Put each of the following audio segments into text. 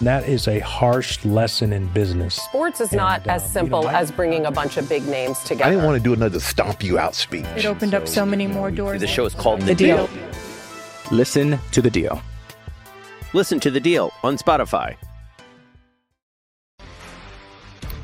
That is a harsh lesson in business. Sports is not And, as um, simple you know, I- as bringing a bunch of big names together. I didn't want to do another stomp you out speech. It opened up so many more doors. The show is called The, The deal. Deal. Listen to The Deal. Listen to The Deal on Spotify.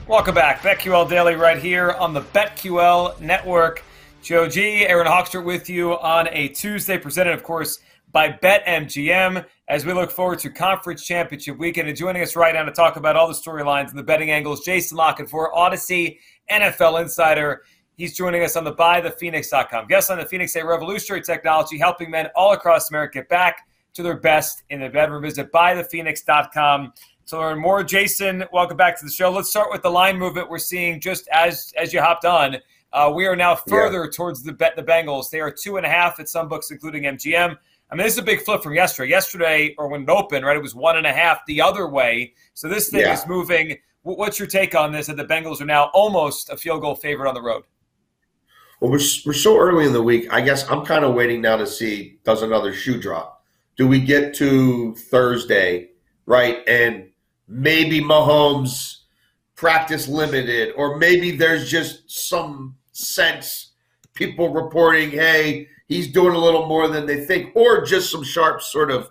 Welcome back. BetQL Daily right here on the BetQL Network. Joe G, Erin Hawksworth with you on a Tuesday, presented, of course, by BetMGM as we look forward to Conference Championship Weekend. And joining us right now to talk about all the storylines and the betting angles, Jason La Canfora for Audacy NFL Insider. He's joining us on the BuyThePhoenix.com. Guest on the Phoenix A revolutionary technology, helping men all across America get back to their best in the bedroom. Visit BuyThePhoenix.com to learn more. Jason, welcome back to the show. Let's start with the line movement we're seeing just as as you hopped on. Uh, we are now further towards the bet the Bengals. They are two and a half at some books, including MGM. I mean, this is a big flip from yesterday. Yesterday, or when it opened, right, it was one and a half the other way. So this thing Yeah. is moving. What's your take on this? That the Bengals are now almost a field goal favorite on the road. Well, we're, we're so early in the week. I guess I'm kind of waiting now to see does another shoe drop? Do we get to Thursday, right? And maybe Mahomes practice limited, or maybe there's just some sense people reporting, hey, he's doing a little more than they think, or just some sharp sort of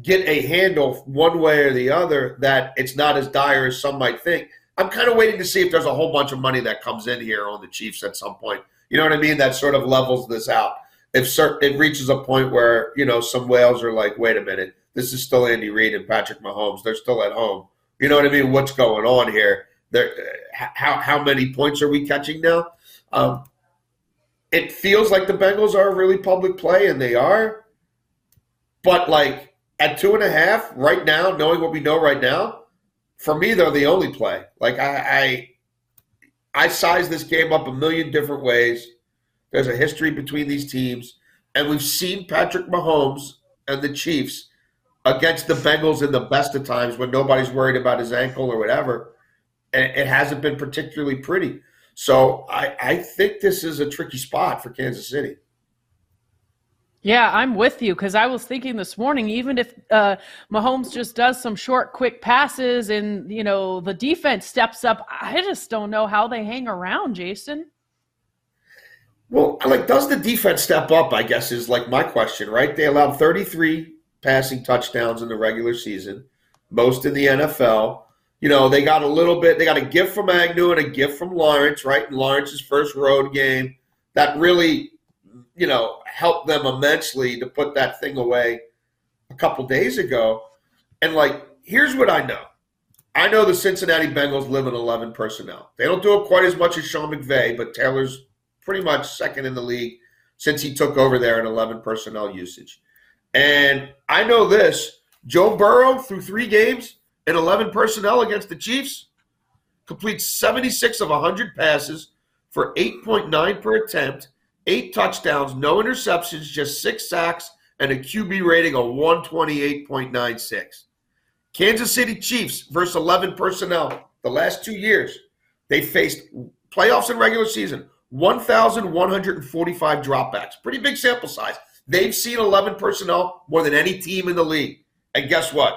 get a handle one way or the other that it's not as dire as some might think. I'm kind of waiting to see if there's a whole bunch of money that comes in here on the Chiefs at some point. You know what I mean? That sort of levels this out. If certain, it reaches a point where you know some whales are like, wait a minute, this is still Andy Reid and Patrick Mahomes. They're still at home. You know what I mean? What's going on here? There, how how many points are we catching now? Um, it feels like the Bengals are a really public play, and they are. But like at two and a half right now, knowing what we know right now, for me they're the only play. Like I, I, I size this game up a million different ways. There's a history between these teams, and we've seen Patrick Mahomes and the Chiefs against the Bengals in the best of times when nobody's worried about his ankle or whatever, and it hasn't been particularly pretty. So I, I think this is a tricky spot for Kansas City. Yeah, I'm with you because I was thinking this morning, even if uh, Mahomes just does some short, quick passes and you know the defense steps up, I just don't know how they hang around, Jason. Well, like, does the defense step up? I guess is like my question, right? They allowed 33 passing touchdowns in the regular season, most in the NFL. You know, they got a little bit, they got a gift from Agnew and a gift from Lawrence, right? Lawrence's first road game that really, you know, helped them immensely to put that thing away a couple days ago. And, like, here's what I know I know the Cincinnati Bengals live in 11 personnel. They don't do it quite as much as Sean McVay, but Taylor's pretty much second in the league since he took over there in 11 personnel usage. And I know this Joe Burrow, through three games in 11 personnel against the Chiefs, completes 76 of 100 passes for 8.9 per attempt, eight touchdowns, no interceptions, just six sacks, and a QB rating of 128.96. Kansas City Chiefs versus 11 personnel the last two years. They faced playoffs and regular season, 1,145 dropbacks. Pretty big sample size. They've seen 11 personnel more than any team in the league. And guess what?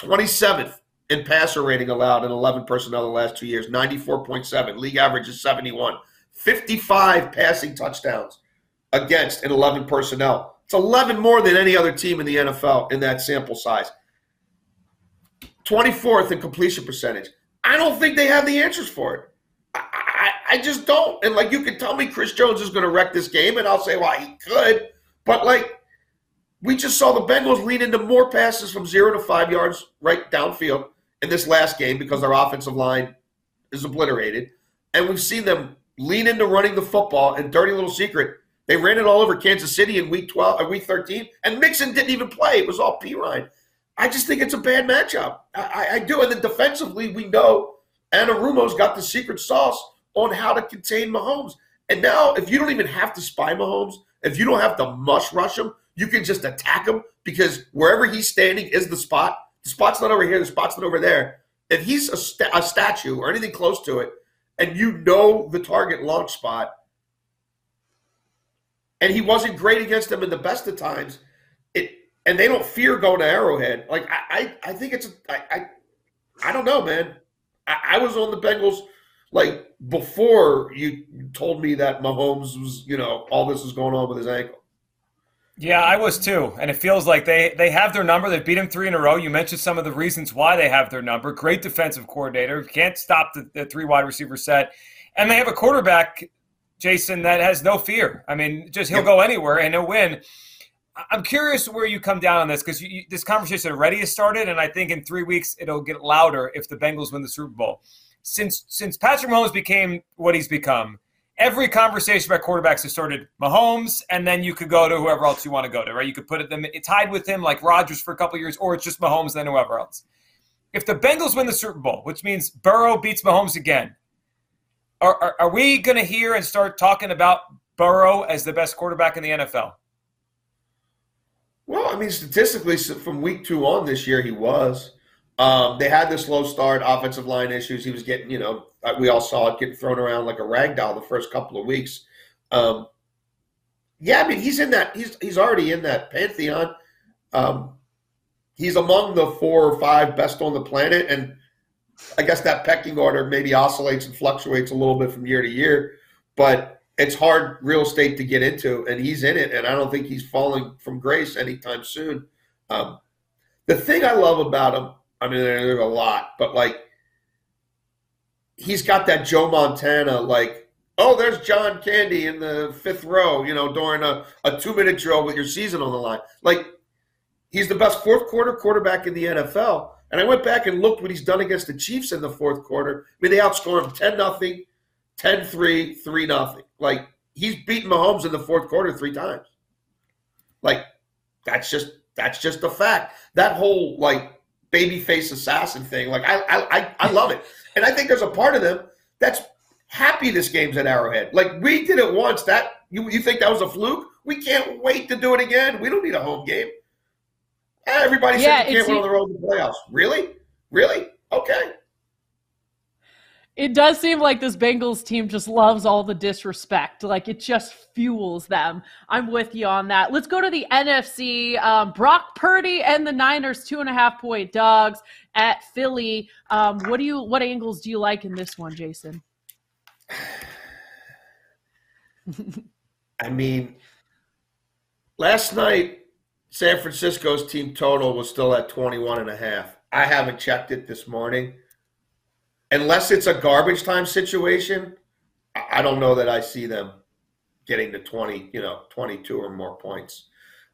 27th in passer rating allowed in 11 personnel the last two years, 94.7. League average is 71. 55 passing touchdowns against in 11 personnel. It's 11 more than any other team in the NFL in that sample size. 24th in completion percentage. I don't think they have the answers for it. I, I, I just don't. And like you can tell me Chris Jones is going to wreck this game, and I'll say, well, he could. But like we just saw the Bengals lean into more passes from zero to five yards right downfield in this last game because their offensive line is obliterated. And we've seen them lean into running the football. And dirty little secret, they ran it all over Kansas City in week 12 or uh, week 13, and Mixon didn't even play. It was all Perine. I just think it's a bad matchup. I, I do. And then defensively, we know Anarumo's got the secret sauce on how to contain Mahomes. And now, if you don't even have to spy Mahomes, if you don't have to mush rush him, you can just attack him because wherever he's standing is the spot. The spot's not over here, the spot's not over there. If he's a, st- a statue or anything close to it, and you know the target launch spot, and he wasn't great against them in the best of times, it and they don't fear going to Arrowhead. Like I, I, I think it's I, I, I don't know, man. I, I was on the Bengals like before you told me that Mahomes was, you know, all this was going on with his ankle. Yeah, I was too, and it feels like they they have their number. They've beat him three in a row. You mentioned some of the reasons why they have their number. Great defensive coordinator, can't stop the, the three wide receiver set, and they have a quarterback, Jason, that has no fear. I mean, just he'll go anywhere and he'll win. I'm curious where you come down on this because this conversation already has started, and I think in three weeks it'll get louder if the Bengals win the Super Bowl. Since since Patrick Mahomes became what he's become, every conversation about quarterbacks has started Mahomes, and then you could go to whoever else you want to go to, right? You could put it them tied with him like Rodgers for a couple years, or it's just Mahomes then whoever else. If the Bengals win the Super Bowl, which means Burrow beats Mahomes again, are, are, are we going to hear and start talking about Burrow as the best quarterback in the NFL? Well, I mean, statistically, from week two on this year, he was. Um, they had this slow start, offensive line issues. He was getting, you know, we all saw it getting thrown around like a rag doll the first couple of weeks. Um, yeah, I mean, he's in that. He's he's already in that pantheon. Um, he's among the four or five best on the planet, and I guess that pecking order maybe oscillates and fluctuates a little bit from year to year. But it's hard real estate to get into, and he's in it, and I don't think he's falling from grace anytime soon. Um, the thing I love about him, I mean, there's a lot, but like he's got that Joe Montana, like, oh, there's John Candy in the fifth row, you know, during a, a two minute drill with your season on the line. Like, he's the best fourth quarter quarterback in the NFL. And I went back and looked what he's done against the Chiefs in the fourth quarter. I mean, they outscore him 10 nothing, 10 3, 3 nothing. Like he's beaten Mahomes in the fourth quarter three times. Like that's just that's just the fact. That whole like babyface assassin thing, like I I I love it, and I think there's a part of them that's happy this game's at Arrowhead. Like we did it once. That you you think that was a fluke? We can't wait to do it again. We don't need a home game. Everybody yeah, said you can't win on the road in the playoffs. Really? Really? Okay it does seem like this Bengals team just loves all the disrespect. Like it just fuels them. I'm with you on that. Let's go to the NFC. Um, Brock Purdy and the Niners, two and a half point dogs at Philly. Um, what do you? What angles do you like in this one, Jason? I mean, last night San Francisco's team total was still at 21 and a half. I haven't checked it this morning unless it's a garbage time situation, I don't know that I see them getting to 20, you know, 22 or more points.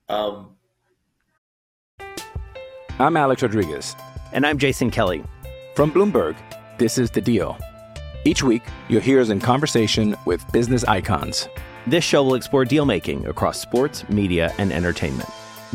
Um, I'm Alex Rodriguez. And I'm Jason Kelly. From Bloomberg, this is The Deal. Each week, you'll hear us in conversation with business icons. This show will explore deal making across sports, media, and entertainment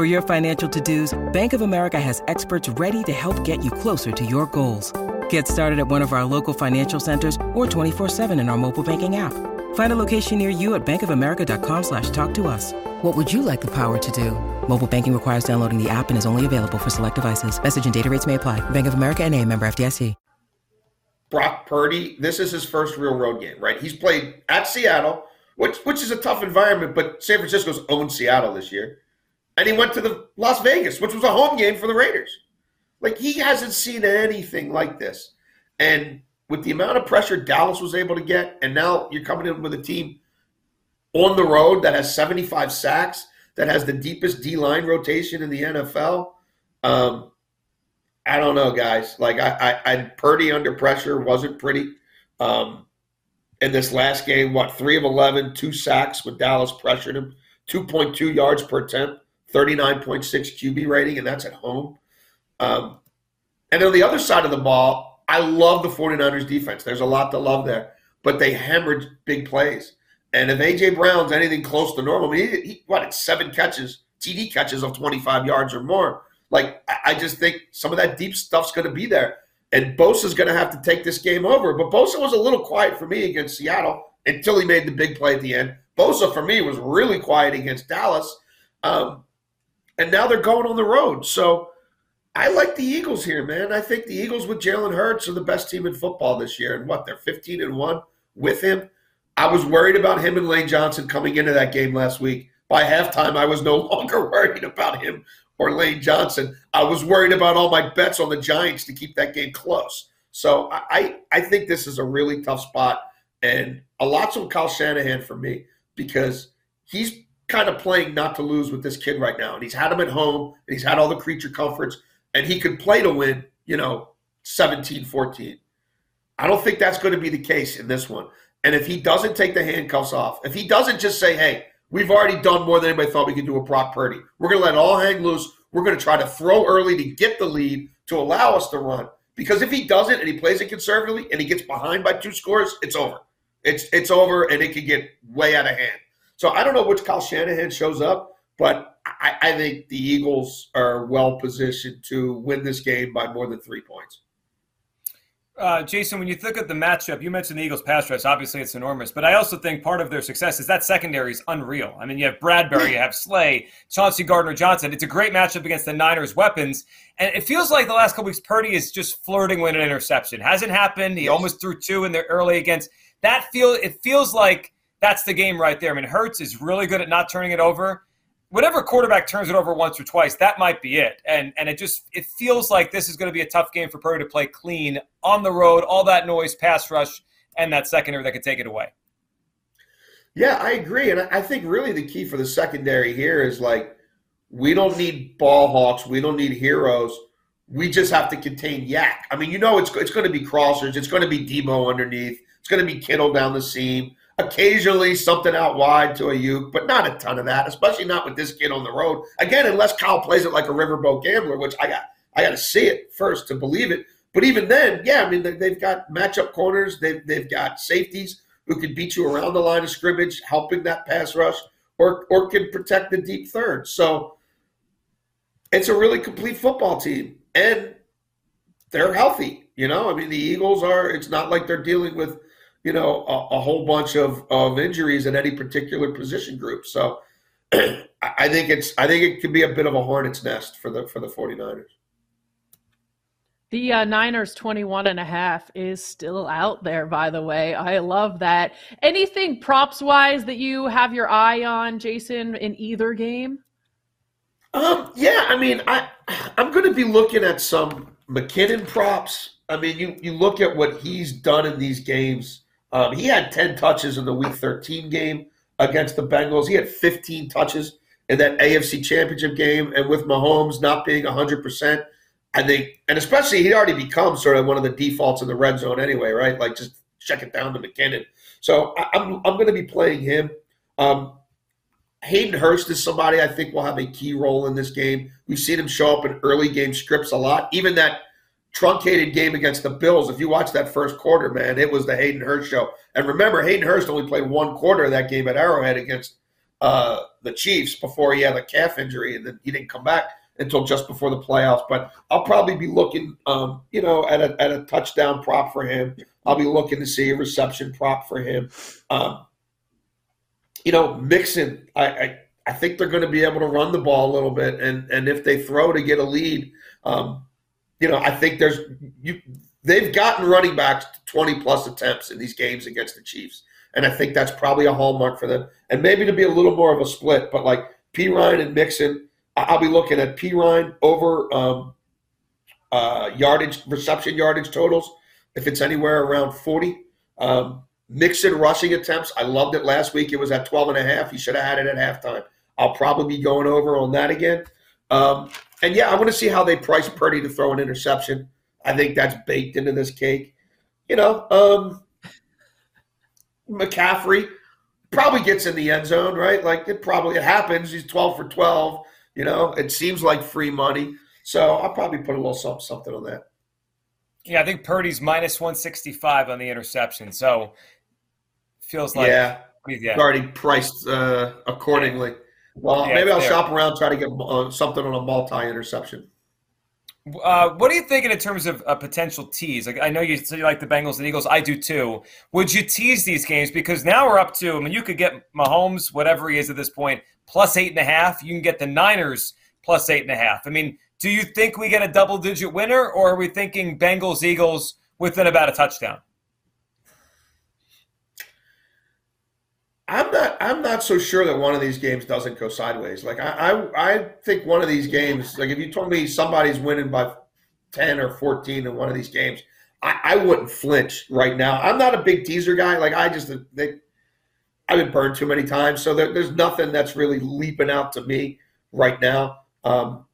For your financial to-dos, Bank of America has experts ready to help get you closer to your goals. Get started at one of our local financial centers or 24-7 in our mobile banking app. Find a location near you at bankofamerica.com slash talk to us. What would you like the power to do? Mobile banking requires downloading the app and is only available for select devices. Message and data rates may apply. Bank of America and a member FDIC. Brock Purdy, this is his first real road game, right? He's played at Seattle, which which is a tough environment, but San Francisco's owned Seattle this year and he went to the Las Vegas, which was a home game for the Raiders. Like he hasn't seen anything like this. And with the amount of pressure Dallas was able to get, and now you're coming in with a team on the road that has 75 sacks, that has the deepest D line rotation in the NFL. Um, I don't know, guys. Like I, I, I Purdy under pressure wasn't pretty. Um, in this last game, what three of 11, two sacks with Dallas pressured him, 2.2 yards per attempt, 39.6 QB rating, and that's at home. Um, and on the other side of the ball, I love the 49ers defense. There's a lot to love there, but they hammered big plays. And if AJ Brown's anything close to normal, I mean, he, he what, it's seven catches, TD catches of 25 yards or more. Like, I just think some of that deep stuff's going to be there. And Bosa's going to have to take this game over. But Bosa was a little quiet for me against Seattle until he made the big play at the end. Bosa, for me, was really quiet against Dallas. Um, and now they're going on the road. So I like the Eagles here, man. I think the Eagles with Jalen Hurts are the best team in football this year. And what, they're 15 and 1 with him? I was worried about him and Lane Johnson coming into that game last week. By halftime, I was no longer worried about him or Lane Johnson. I was worried about all my bets on the Giants to keep that game close. So I, I think this is a really tough spot. And a lot's on Kyle Shanahan for me because he's kind of playing not to lose with this kid right now. And he's had him at home and he's had all the creature comforts and he could play to win, you know, 17 14. I don't think that's going to be the case in this one. And if he doesn't take the handcuffs off, if he doesn't just say, hey, we've already done more than anybody thought we could do with Brock Purdy, we're going to let it all hang loose. We're going to try to throw early to get the lead to allow us to run. Because if he doesn't and he plays it conservatively and he gets behind by two scores, it's over. It's it's over and it can get way out of hand. So I don't know which Kyle Shanahan shows up, but I, I think the Eagles are well positioned to win this game by more than three points. Uh, Jason, when you look at the matchup, you mentioned the Eagles' pass rush. Obviously, it's enormous, but I also think part of their success is that secondary is unreal. I mean, you have Bradberry, you have Slay, Chauncey Gardner Johnson. It's a great matchup against the Niners' weapons, and it feels like the last couple weeks Purdy is just flirting with an interception. Hasn't happened. He yes. almost threw two in the early against that. Feel it feels like that's the game right there. I mean, Hurts is really good at not turning it over whatever quarterback turns it over once or twice, that might be it. And and it just it feels like this is going to be a tough game for Purdy to play clean on the road, all that noise, pass rush, and that secondary that could take it away. Yeah, I agree, and I think really the key for the secondary here is like we don't need ball hawks, we don't need heroes. We just have to contain YAC. I mean, you know, it's it's going to be crossers, it's going to be Deebo underneath, it's going to be Kittle down the seam occasionally something out wide to Aiyuk, but not a ton of that, especially not with this kid on the road. Again, unless Kyle plays it like a riverboat gambler, which I got I got to see it first to believe it. But even then, yeah, I mean they've got matchup corners, they've they've got safeties who can beat you around the line of scrimmage, helping that pass rush, or or can protect the deep third. So it's a really complete football team, and they're healthy. You know, I mean the Eagles are. It's not like they're dealing with you know, a, a, whole bunch of, of injuries in any particular position group. So I think it's I think it could be a bit of a hornet's nest for the for the 49ers. The uh, Niners 21 and a half is still out there, by the way. I love that. Anything props wise that you have your eye on, Jason, in either game? Um, yeah, I mean, I I'm going to be looking at some McKinnon props. I mean, you you look at what he's done in these games. Um, he had 10 touches in the Week 13 game against the Bengals. He had 15 touches in that AFC Championship game. And with Mahomes not being 100%, I think, and especially he'd already become sort of one of the defaults in the red zone anyway, right? Like just check it down to McKinnon. So I, am I'm, I'm going to be playing him. Um, Hayden Hurst is somebody I think will have a key role in this game. We've seen him show up in early game scripts a lot. Even that truncated game against the Bills. If you watch that first quarter, man, it was the Hayden Hurst show. And remember, Hayden Hurst only played one quarter of that game at Arrowhead against uh, the Chiefs before he had a calf injury, and then he didn't come back until just before the playoffs. But I'll probably be looking, um, you know, at a, at a touchdown prop for him. I'll be looking to see a reception prop for him. Um, you know, Mixon, I, I, I think they're going to be able to run the ball a little bit, and and if they throw to get a lead, um, you know, I think there's you they've gotten running backs to 20 plus attempts in these games against the Chiefs. And I think that's probably a hallmark for them. And maybe to be a little more of a split, but like Perine and Mixon, I'll be looking at Perine over um, uh, yardage, reception yardage totals. If it's anywhere around 40, um, Mixon rushing attempts. I loved it last week. It was at 12 and a half. You should have had it at halftime. I'll probably be going over on that again. Um, and yeah, I want to see how they price Purdy to throw an interception. I think that's baked into this cake. You know, um, McCaffrey probably gets in the end zone, right? Like it probably it happens. He's 12 for 12. You know, it seems like free money. So I'll probably put a little something, something on that. Yeah, I think Purdy's minus 165 on the interception. So feels like yeah, yeah. already priced uh, accordingly. Well, yeah, maybe I'll there. shop around, try to get uh, something on a multi interception. Uh, what are you thinking in terms of a potential tease? Like I know you, you like the Bengals and Eagles. I do too. Would you tease these games because now we're up to? I mean, you could get Mahomes, whatever he is at this point, plus eight and a half. You can get the Niners plus eight and a half. I mean, do you think we get a double digit winner, or are we thinking Bengals Eagles within about a touchdown? I'm not. I'm not so sure that one of these games doesn't go sideways. Like I, I, I think one of these games. Like if you told me somebody's winning by ten or fourteen in one of these games, I, I wouldn't flinch right now. I'm not a big teaser guy. Like I just, they, I've been burned too many times, so there, there's nothing that's really leaping out to me right now. Um,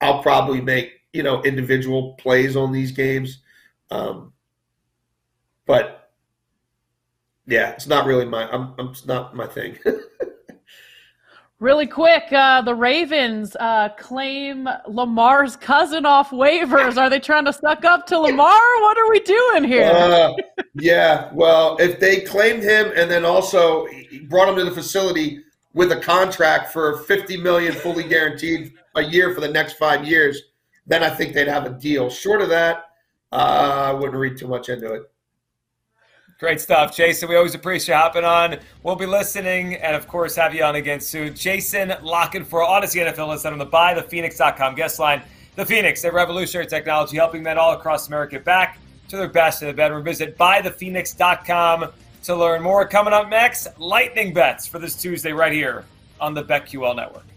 I'll probably make you know individual plays on these games, um, but yeah, it's not really my. I'm. I'm it's not my thing. really quick, uh, the Ravens uh, claim Lamar's cousin off waivers. Are they trying to suck up to Lamar? What are we doing here? Uh, yeah. Well, if they claimed him and then also brought him to the facility with a contract for 50 million fully guaranteed a year for the next five years, then I think they'd have a deal. Short of that, uh, I wouldn't read too much into it. Great stuff, Jason. We always appreciate you hopping on. We'll be listening and, of course, have you on again soon. Jason La Canfora for Audacy NFL Listen on the buythephoenix.com guest line. The Phoenix, a revolutionary technology helping men all across America back to their best in the bedroom. Visit buythephoenix.com to learn more. Coming up next, lightning bets for this Tuesday right here on the BetQL Network.